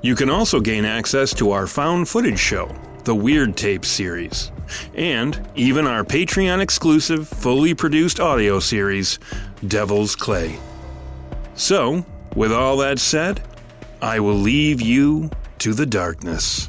You can also gain access to our found footage show, the Weird Tape series, and even our Patreon exclusive, fully produced audio series, Devil's Clay. So, with all that said, I will leave you to the darkness.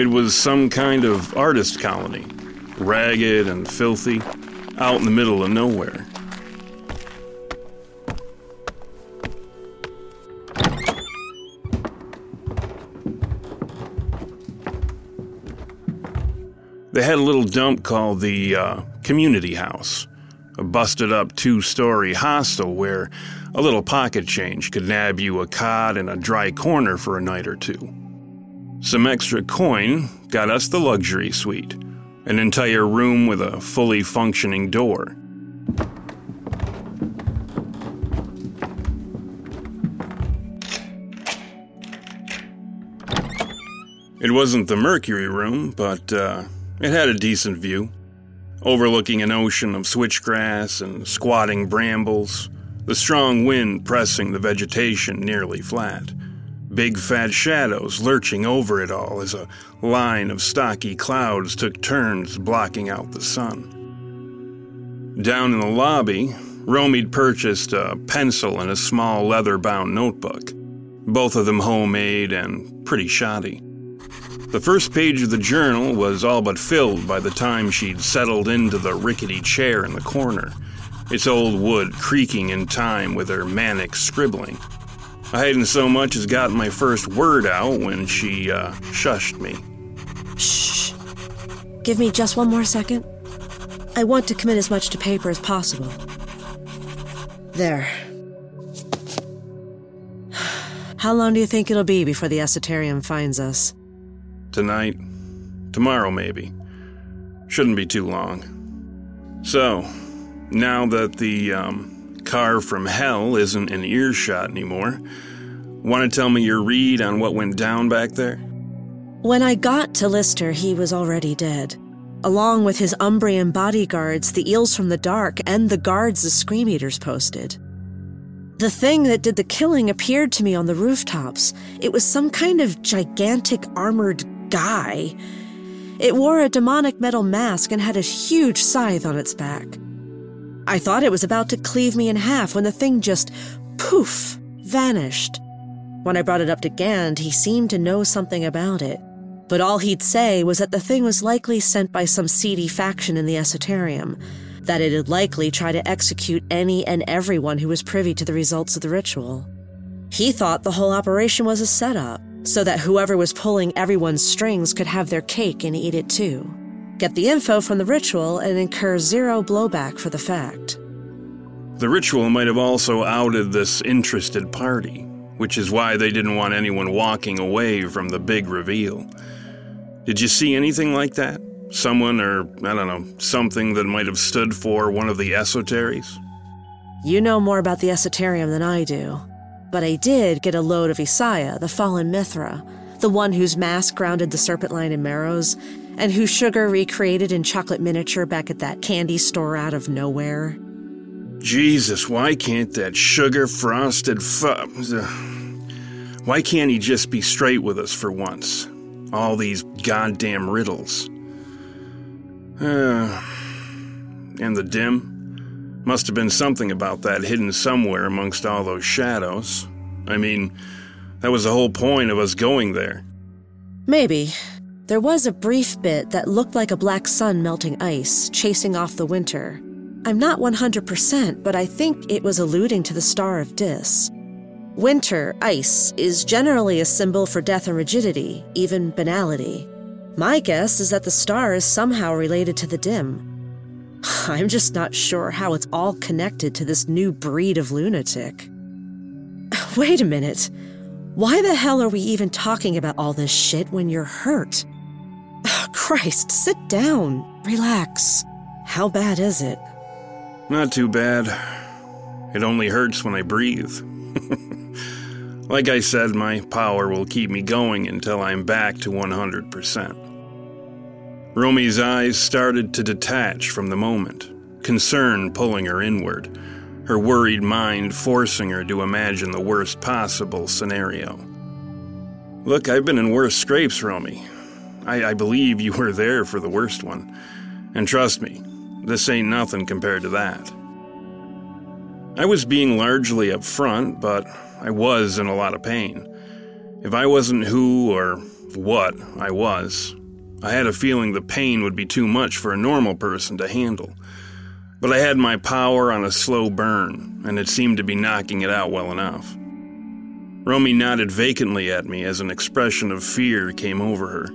It was some kind of artist colony, ragged and filthy, out in the middle of nowhere. They had a little dump called the uh, Community House, a busted up two story hostel where a little pocket change could nab you a cot and a dry corner for a night or two. Some extra coin got us the luxury suite, an entire room with a fully functioning door. It wasn't the Mercury room, but uh, it had a decent view, overlooking an ocean of switchgrass and squatting brambles, the strong wind pressing the vegetation nearly flat. Big fat shadows lurching over it all as a line of stocky clouds took turns blocking out the sun. Down in the lobby, Romy'd purchased a pencil and a small leather bound notebook, both of them homemade and pretty shoddy. The first page of the journal was all but filled by the time she'd settled into the rickety chair in the corner, its old wood creaking in time with her manic scribbling. I hadn't so much as gotten my first word out when she uh, shushed me. Shh. Give me just one more second. I want to commit as much to paper as possible. There. How long do you think it'll be before the esoterium finds us? Tonight, tomorrow maybe. Shouldn't be too long. So, now that the um, car from hell isn't in earshot anymore, want to tell me your read on what went down back there? When I got to Lister, he was already dead. Along with his Umbrian bodyguards, the eels from the dark, and the guards the Scream Eaters posted. The thing that did the killing appeared to me on the rooftops. It was some kind of gigantic armored guy. It wore a demonic metal mask and had a huge scythe on its back. I thought it was about to cleave me in half when the thing just poof vanished. When I brought it up to Gand, he seemed to know something about it. But all he'd say was that the thing was likely sent by some seedy faction in the Esoterium, that it'd likely try to execute any and everyone who was privy to the results of the ritual. He thought the whole operation was a setup, so that whoever was pulling everyone's strings could have their cake and eat it too. Get the info from the ritual and incur zero blowback for the fact. The ritual might have also outed this interested party, which is why they didn't want anyone walking away from the big reveal. Did you see anything like that? Someone or, I don't know, something that might have stood for one of the esoteries? You know more about the esoterium than I do. But I did get a load of Isaiah, the fallen Mithra, the one whose mask grounded the serpent line in Marrows, and whose sugar recreated in chocolate miniature back at that candy store out of nowhere. Jesus, why can't that sugar frosted fu- Why can't he just be straight with us for once? All these goddamn riddles. Uh, and the dim? Must have been something about that hidden somewhere amongst all those shadows. I mean, that was the whole point of us going there. Maybe. There was a brief bit that looked like a black sun melting ice, chasing off the winter. I'm not 100%, but I think it was alluding to the Star of Dis. Winter, ice, is generally a symbol for death and rigidity, even banality. My guess is that the star is somehow related to the dim. I'm just not sure how it's all connected to this new breed of lunatic. Wait a minute. Why the hell are we even talking about all this shit when you're hurt? Christ, sit down. Relax. How bad is it? Not too bad. It only hurts when I breathe. like I said, my power will keep me going until I'm back to 100%. Romy's eyes started to detach from the moment, concern pulling her inward, her worried mind forcing her to imagine the worst possible scenario. Look, I've been in worse scrapes, Romy. I, I believe you were there for the worst one. And trust me, this ain't nothing compared to that. I was being largely upfront, but I was in a lot of pain. If I wasn't who or what I was, I had a feeling the pain would be too much for a normal person to handle. But I had my power on a slow burn, and it seemed to be knocking it out well enough. Romy nodded vacantly at me as an expression of fear came over her,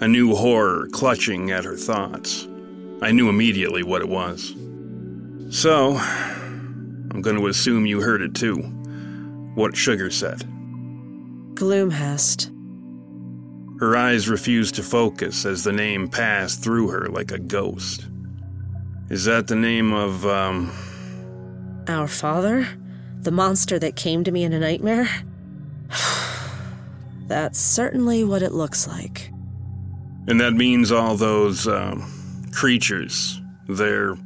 a new horror clutching at her thoughts. I knew immediately what it was. So, I'm going to assume you heard it too. What Sugar said. Gloomhast. Her eyes refused to focus as the name passed through her like a ghost. Is that the name of, um. Our father? The monster that came to me in a nightmare? That's certainly what it looks like. And that means all those, um, creatures. They're.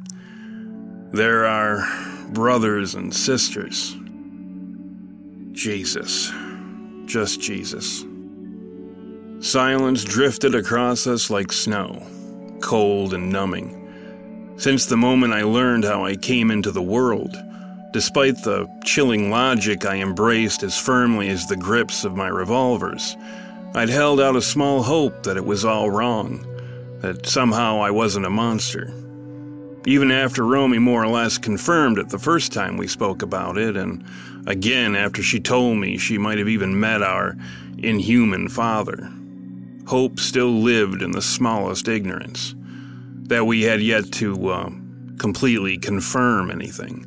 They're our brothers and sisters. Jesus. Just Jesus. Silence drifted across us like snow, cold and numbing. Since the moment I learned how I came into the world, despite the chilling logic I embraced as firmly as the grips of my revolvers, I'd held out a small hope that it was all wrong, that somehow I wasn't a monster. Even after Romy more or less confirmed it the first time we spoke about it, and again after she told me she might have even met our inhuman father, hope still lived in the smallest ignorance, that we had yet to uh, completely confirm anything.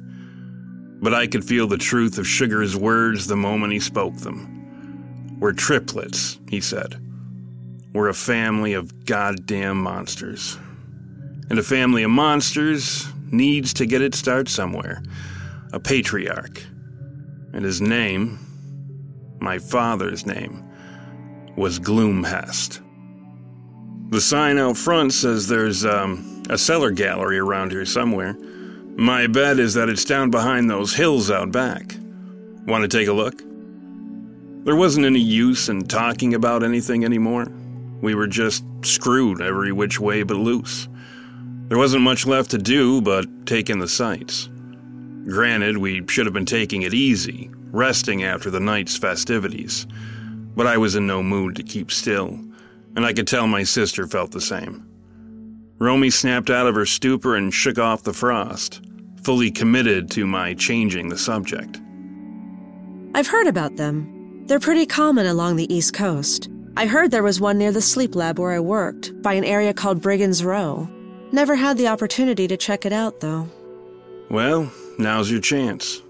But I could feel the truth of Sugar's words the moment he spoke them. We're triplets, he said. We're a family of goddamn monsters. And a family of monsters needs to get its start somewhere. A patriarch. And his name, my father's name, was Gloomhast. The sign out front says there's um, a cellar gallery around here somewhere. My bet is that it's down behind those hills out back. Want to take a look? There wasn't any use in talking about anything anymore. We were just screwed every which way but loose. There wasn't much left to do but take in the sights. Granted, we should have been taking it easy, resting after the night's festivities, but I was in no mood to keep still, and I could tell my sister felt the same. Romy snapped out of her stupor and shook off the frost, fully committed to my changing the subject. I've heard about them. They're pretty common along the East Coast. I heard there was one near the sleep lab where I worked, by an area called Brigand's Row. Never had the opportunity to check it out, though. Well, now's your chance.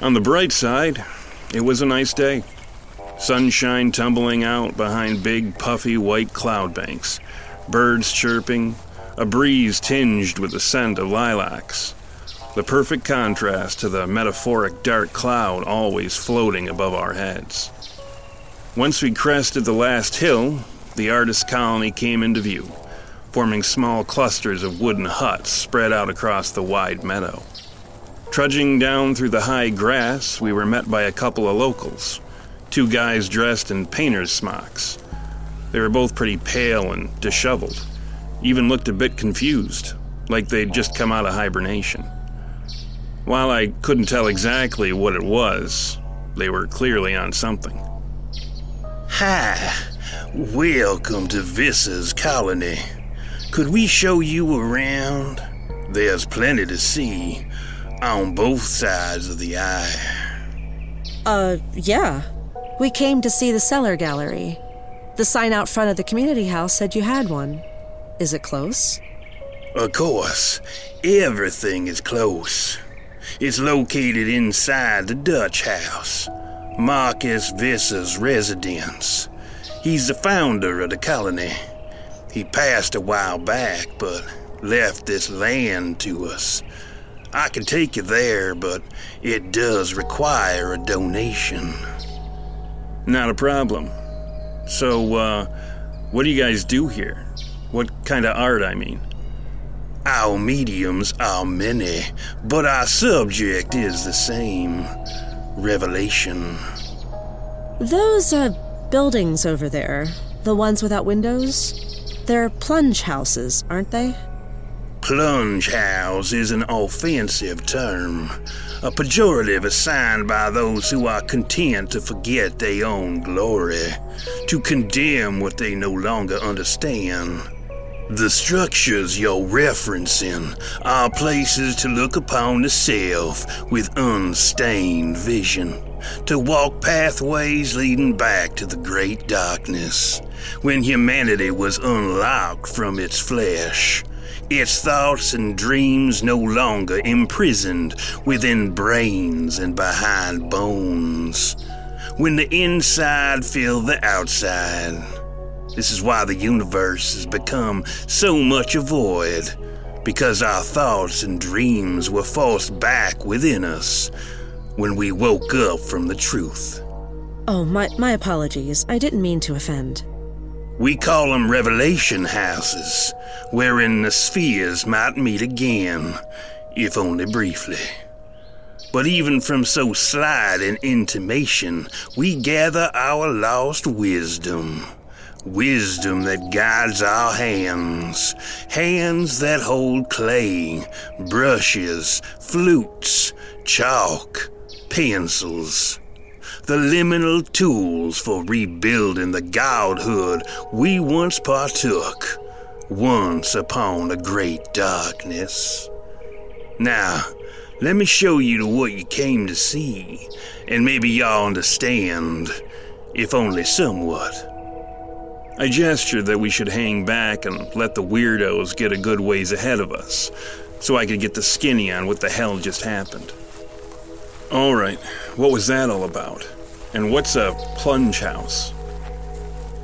On the bright side, it was a nice day. Sunshine tumbling out behind big, puffy white cloud banks, birds chirping, a breeze tinged with the scent of lilacs. The perfect contrast to the metaphoric dark cloud always floating above our heads. Once we crested the last hill, the artist colony came into view, forming small clusters of wooden huts spread out across the wide meadow. Trudging down through the high grass, we were met by a couple of locals, two guys dressed in painter's smocks. They were both pretty pale and disheveled, even looked a bit confused, like they'd just come out of hibernation. While I couldn't tell exactly what it was, they were clearly on something. Hi, welcome to Vissa's colony. Could we show you around? There's plenty to see on both sides of the eye. Uh, yeah. We came to see the cellar gallery. The sign out front of the community house said you had one. Is it close? Of course, everything is close. It's located inside the Dutch house, Marcus Vissa's residence. He's the founder of the colony. He passed a while back, but left this land to us. I can take you there, but it does require a donation. Not a problem. So, uh, what do you guys do here? What kind of art, I mean? Our mediums are many, but our subject is the same revelation. Those, uh, buildings over there, the ones without windows, they're plunge houses, aren't they? Plunge house is an offensive term, a pejorative assigned by those who are content to forget their own glory, to condemn what they no longer understand. The structures you're referencing are places to look upon the self with unstained vision, to walk pathways leading back to the great darkness, when humanity was unlocked from its flesh its thoughts and dreams no longer imprisoned within brains and behind bones. When the inside filled the outside. This is why the universe has become so much a void, because our thoughts and dreams were forced back within us when we woke up from the truth. Oh, my, my apologies. I didn't mean to offend. We call them revelation houses, wherein the spheres might meet again, if only briefly. But even from so slight an intimation, we gather our lost wisdom. Wisdom that guides our hands, hands that hold clay, brushes, flutes, chalk, pencils the liminal tools for rebuilding the godhood we once partook, once upon a great darkness. Now, let me show you what you came to see, and maybe y'all understand, if only somewhat. I gestured that we should hang back and let the weirdos get a good ways ahead of us, so I could get the skinny on what the hell just happened. All right, what was that all about? And what's a plunge house?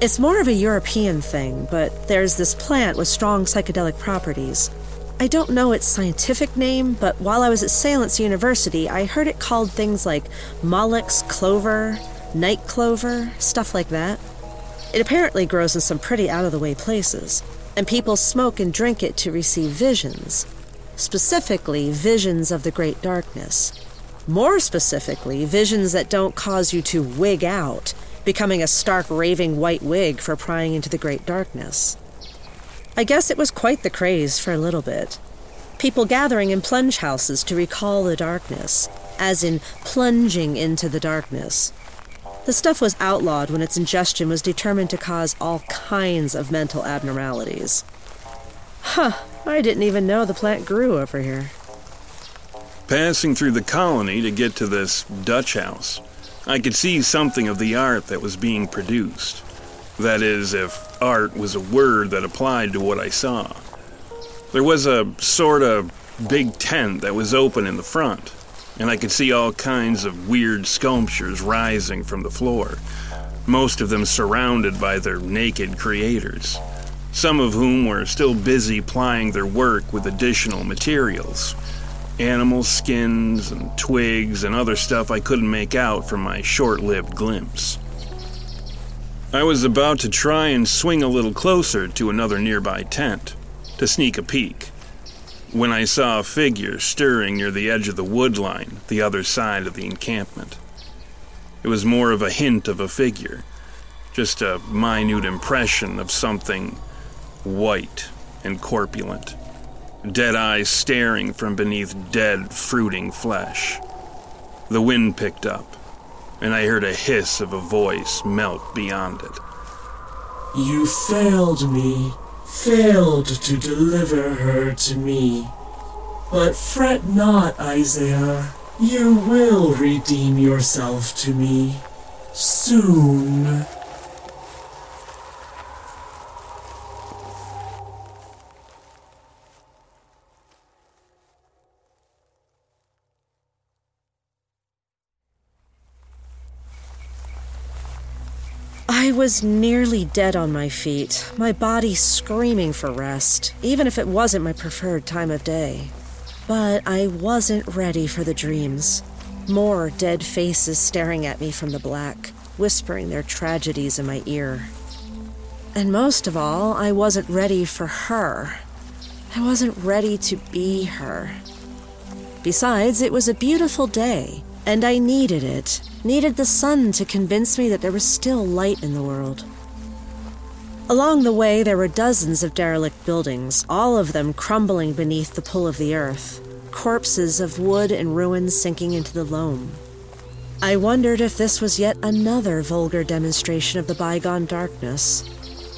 It's more of a European thing, but there's this plant with strong psychedelic properties. I don't know its scientific name, but while I was at Salence University, I heard it called things like Molex clover, night clover, stuff like that. It apparently grows in some pretty out of the way places, and people smoke and drink it to receive visions, specifically, visions of the Great Darkness. More specifically, visions that don't cause you to wig out, becoming a stark raving white wig for prying into the great darkness. I guess it was quite the craze for a little bit. People gathering in plunge houses to recall the darkness, as in plunging into the darkness. The stuff was outlawed when its ingestion was determined to cause all kinds of mental abnormalities. Huh, I didn't even know the plant grew over here. Passing through the colony to get to this Dutch house, I could see something of the art that was being produced. That is, if art was a word that applied to what I saw. There was a sort of big tent that was open in the front, and I could see all kinds of weird sculptures rising from the floor, most of them surrounded by their naked creators, some of whom were still busy plying their work with additional materials animal skins and twigs and other stuff I couldn't make out from my short lived glimpse. I was about to try and swing a little closer to another nearby tent to sneak a peek when I saw a figure stirring near the edge of the wood line, the other side of the encampment. It was more of a hint of a figure, just a minute impression of something white and corpulent dead eyes staring from beneath dead, fruiting flesh. The wind picked up, and I heard a hiss of a voice melt beyond it. You failed me, failed to deliver her to me. But fret not, Isaiah. You will redeem yourself to me. Soon. I was nearly dead on my feet, my body screaming for rest, even if it wasn't my preferred time of day. But I wasn't ready for the dreams. More dead faces staring at me from the black, whispering their tragedies in my ear. And most of all, I wasn't ready for her. I wasn't ready to be her. Besides, it was a beautiful day, and I needed it, needed the sun to convince me that there was still light in the world. Along the way, there were dozens of derelict buildings, all of them crumbling beneath the pull of the earth, corpses of wood and ruins sinking into the loam. I wondered if this was yet another vulgar demonstration of the bygone darkness,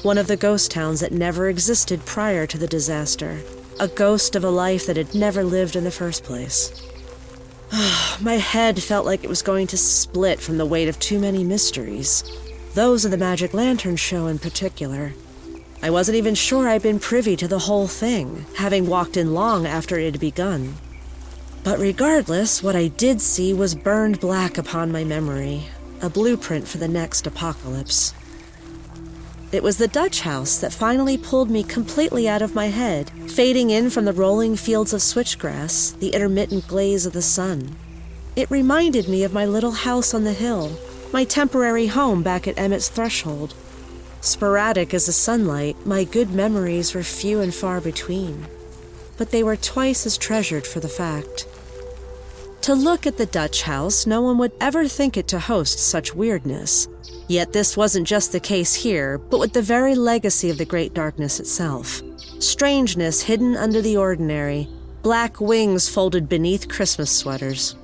one of the ghost towns that never existed prior to the disaster, a ghost of a life that had never lived in the first place. My head felt like it was going to split from the weight of too many mysteries, those of the Magic Lantern show in particular. I wasn't even sure I'd been privy to the whole thing, having walked in long after it had begun. But regardless, what I did see was burned black upon my memory, a blueprint for the next apocalypse. It was the Dutch house that finally pulled me completely out of my head, fading in from the rolling fields of switchgrass, the intermittent glaze of the sun. It reminded me of my little house on the hill, my temporary home back at Emmett's threshold. Sporadic as the sunlight, my good memories were few and far between, but they were twice as treasured for the fact. To look at the Dutch house, no one would ever think it to host such weirdness. Yet this wasn't just the case here, but with the very legacy of the Great Darkness itself. Strangeness hidden under the ordinary, black wings folded beneath Christmas sweaters.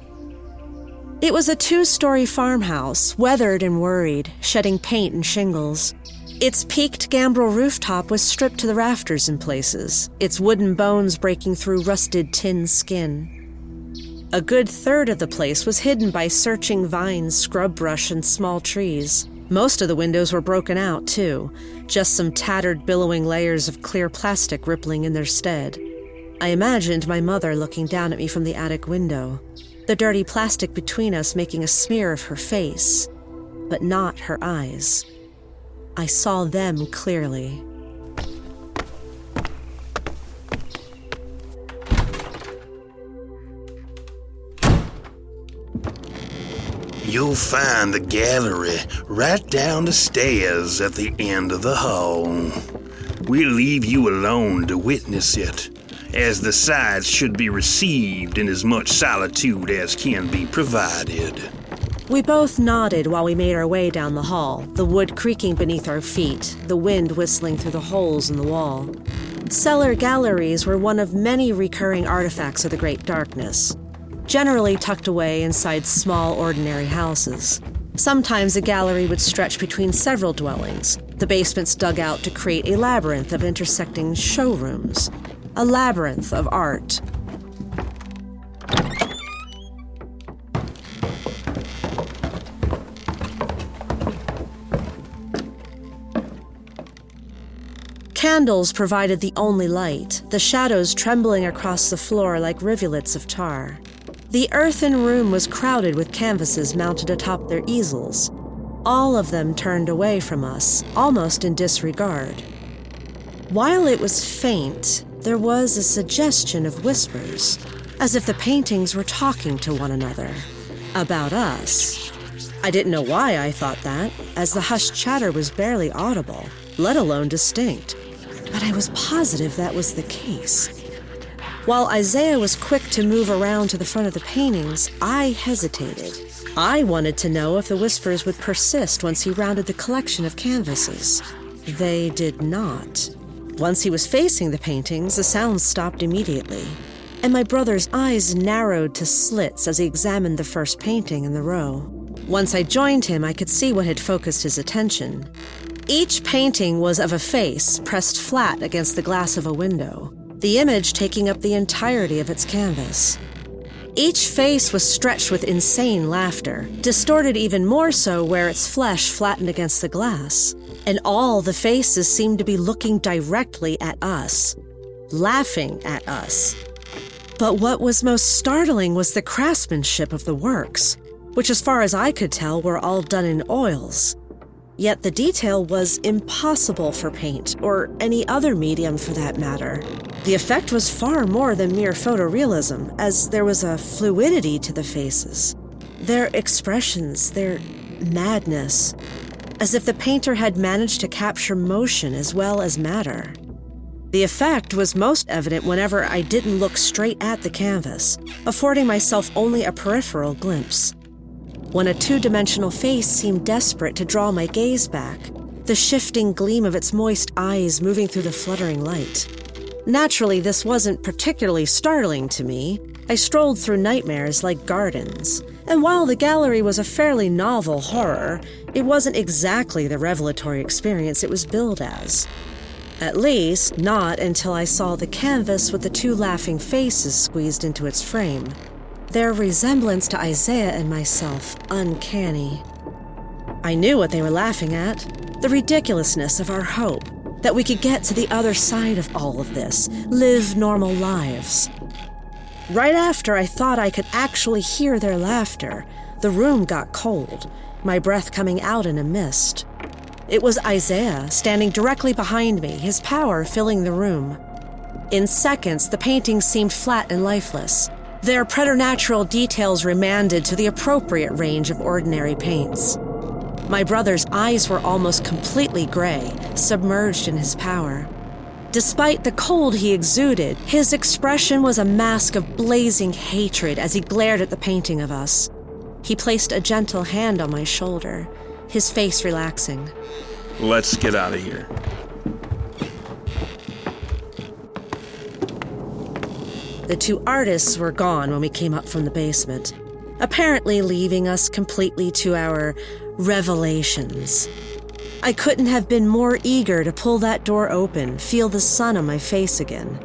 It was a two story farmhouse, weathered and worried, shedding paint and shingles. Its peaked gambrel rooftop was stripped to the rafters in places, its wooden bones breaking through rusted tin skin. A good third of the place was hidden by searching vines, scrub brush, and small trees. Most of the windows were broken out, too, just some tattered, billowing layers of clear plastic rippling in their stead. I imagined my mother looking down at me from the attic window, the dirty plastic between us making a smear of her face, but not her eyes. I saw them clearly. You'll find the gallery right down the stairs at the end of the hall. We'll leave you alone to witness it, as the sights should be received in as much solitude as can be provided. We both nodded while we made our way down the hall, the wood creaking beneath our feet, the wind whistling through the holes in the wall. Cellar galleries were one of many recurring artifacts of the Great Darkness generally tucked away inside small, ordinary houses. Sometimes a gallery would stretch between several dwellings, the basements dug out to create a labyrinth of intersecting showrooms, a labyrinth of art. Candles provided the only light, the shadows trembling across the floor like rivulets of tar. The earthen room was crowded with canvases mounted atop their easels, all of them turned away from us, almost in disregard. While it was faint, there was a suggestion of whispers, as if the paintings were talking to one another. About us. I didn't know why I thought that, as the hushed chatter was barely audible, let alone distinct. But I was positive that was the case. While Isaiah was quick to move around to the front of the paintings, I hesitated. I wanted to know if the whispers would persist once he rounded the collection of canvases. They did not. Once he was facing the paintings, the sounds stopped immediately, and my brother's eyes narrowed to slits as he examined the first painting in the row. Once I joined him, I could see what had focused his attention. Each painting was of a face pressed flat against the glass of a window the image taking up the entirety of its canvas. Each face was stretched with insane laughter, distorted even more so where its flesh flattened against the glass. And all the faces seemed to be looking directly at us, laughing at us. But what was most startling was the craftsmanship of the works, which, as far as I could tell, were all done in oils. Yet the detail was impossible for paint, or any other medium for that matter. The effect was far more than mere photorealism, as there was a fluidity to the faces. Their expressions, their madness, as if the painter had managed to capture motion as well as matter. The effect was most evident whenever I didn't look straight at the canvas, affording myself only a peripheral glimpse. When a two dimensional face seemed desperate to draw my gaze back, the shifting gleam of its moist eyes moving through the fluttering light. Naturally, this wasn't particularly startling to me. I strolled through nightmares like gardens, and while the gallery was a fairly novel horror, it wasn't exactly the revelatory experience it was billed as. At least, not until I saw the canvas with the two laughing faces squeezed into its frame. Their resemblance to Isaiah and myself, uncanny. I knew what they were laughing at the ridiculousness of our hope that we could get to the other side of all of this, live normal lives. Right after I thought I could actually hear their laughter, the room got cold, my breath coming out in a mist. It was Isaiah standing directly behind me, his power filling the room. In seconds, the paintings seemed flat and lifeless, their preternatural details remanded to the appropriate range of ordinary paints. My brother's eyes were almost completely gray, submerged in his power. Despite the cold he exuded, his expression was a mask of blazing hatred as he glared at the painting of us. He placed a gentle hand on my shoulder, his face relaxing. Let's get out of here. The two artists were gone when we came up from the basement, apparently leaving us completely to our revelations. I couldn't have been more eager to pull that door open, feel the sun on my face again.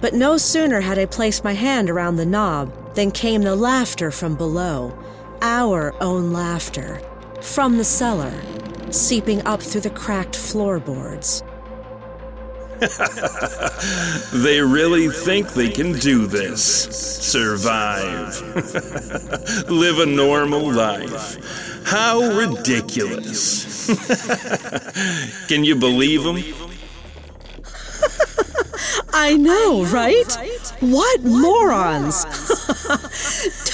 But no sooner had I placed my hand around the knob than came the laughter from below, our own laughter, from the cellar, seeping up through the cracked floorboards. they really think they can do this. Survive. Live a normal life. How ridiculous. can you believe them? I know, right? What morons!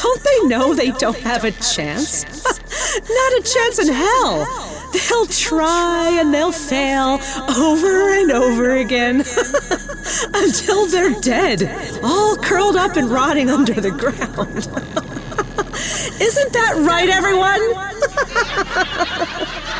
don't they know they don't have a chance? Not a chance in hell! They'll try and they'll fail over and over again until they're dead, all curled up and rotting under the ground. Isn't that right, everyone?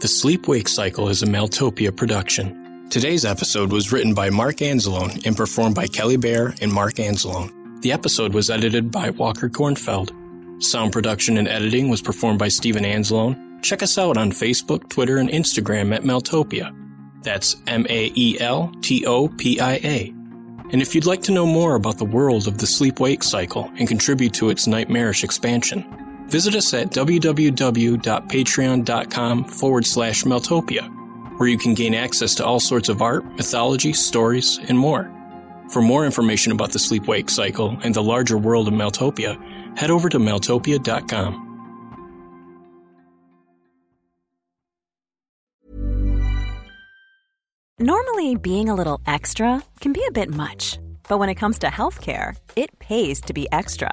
The Sleep Wake Cycle is a Maeltopia production. Today's episode was written by Mark Anzalone and performed by Kelly Bair and Mark Anzalone. The episode was edited by Walker Kornfeld. Sound production and editing was performed by Steven Anzalone. Check us out on Facebook, Twitter, and Instagram at Maeltopia. That's M A E L T O P I A. And if you'd like to know more about the world of the sleep wake cycle and contribute to its nightmarish expansion, visit us at www.patreon.com forward slash Maeltopia where you can gain access to all sorts of art, mythology, stories, and more. For more information about the sleep wake cycle and the larger world of Maeltopia, head over to maeltopia.com. Normally, being a little extra can be a bit much, but when it comes to healthcare, it pays to be extra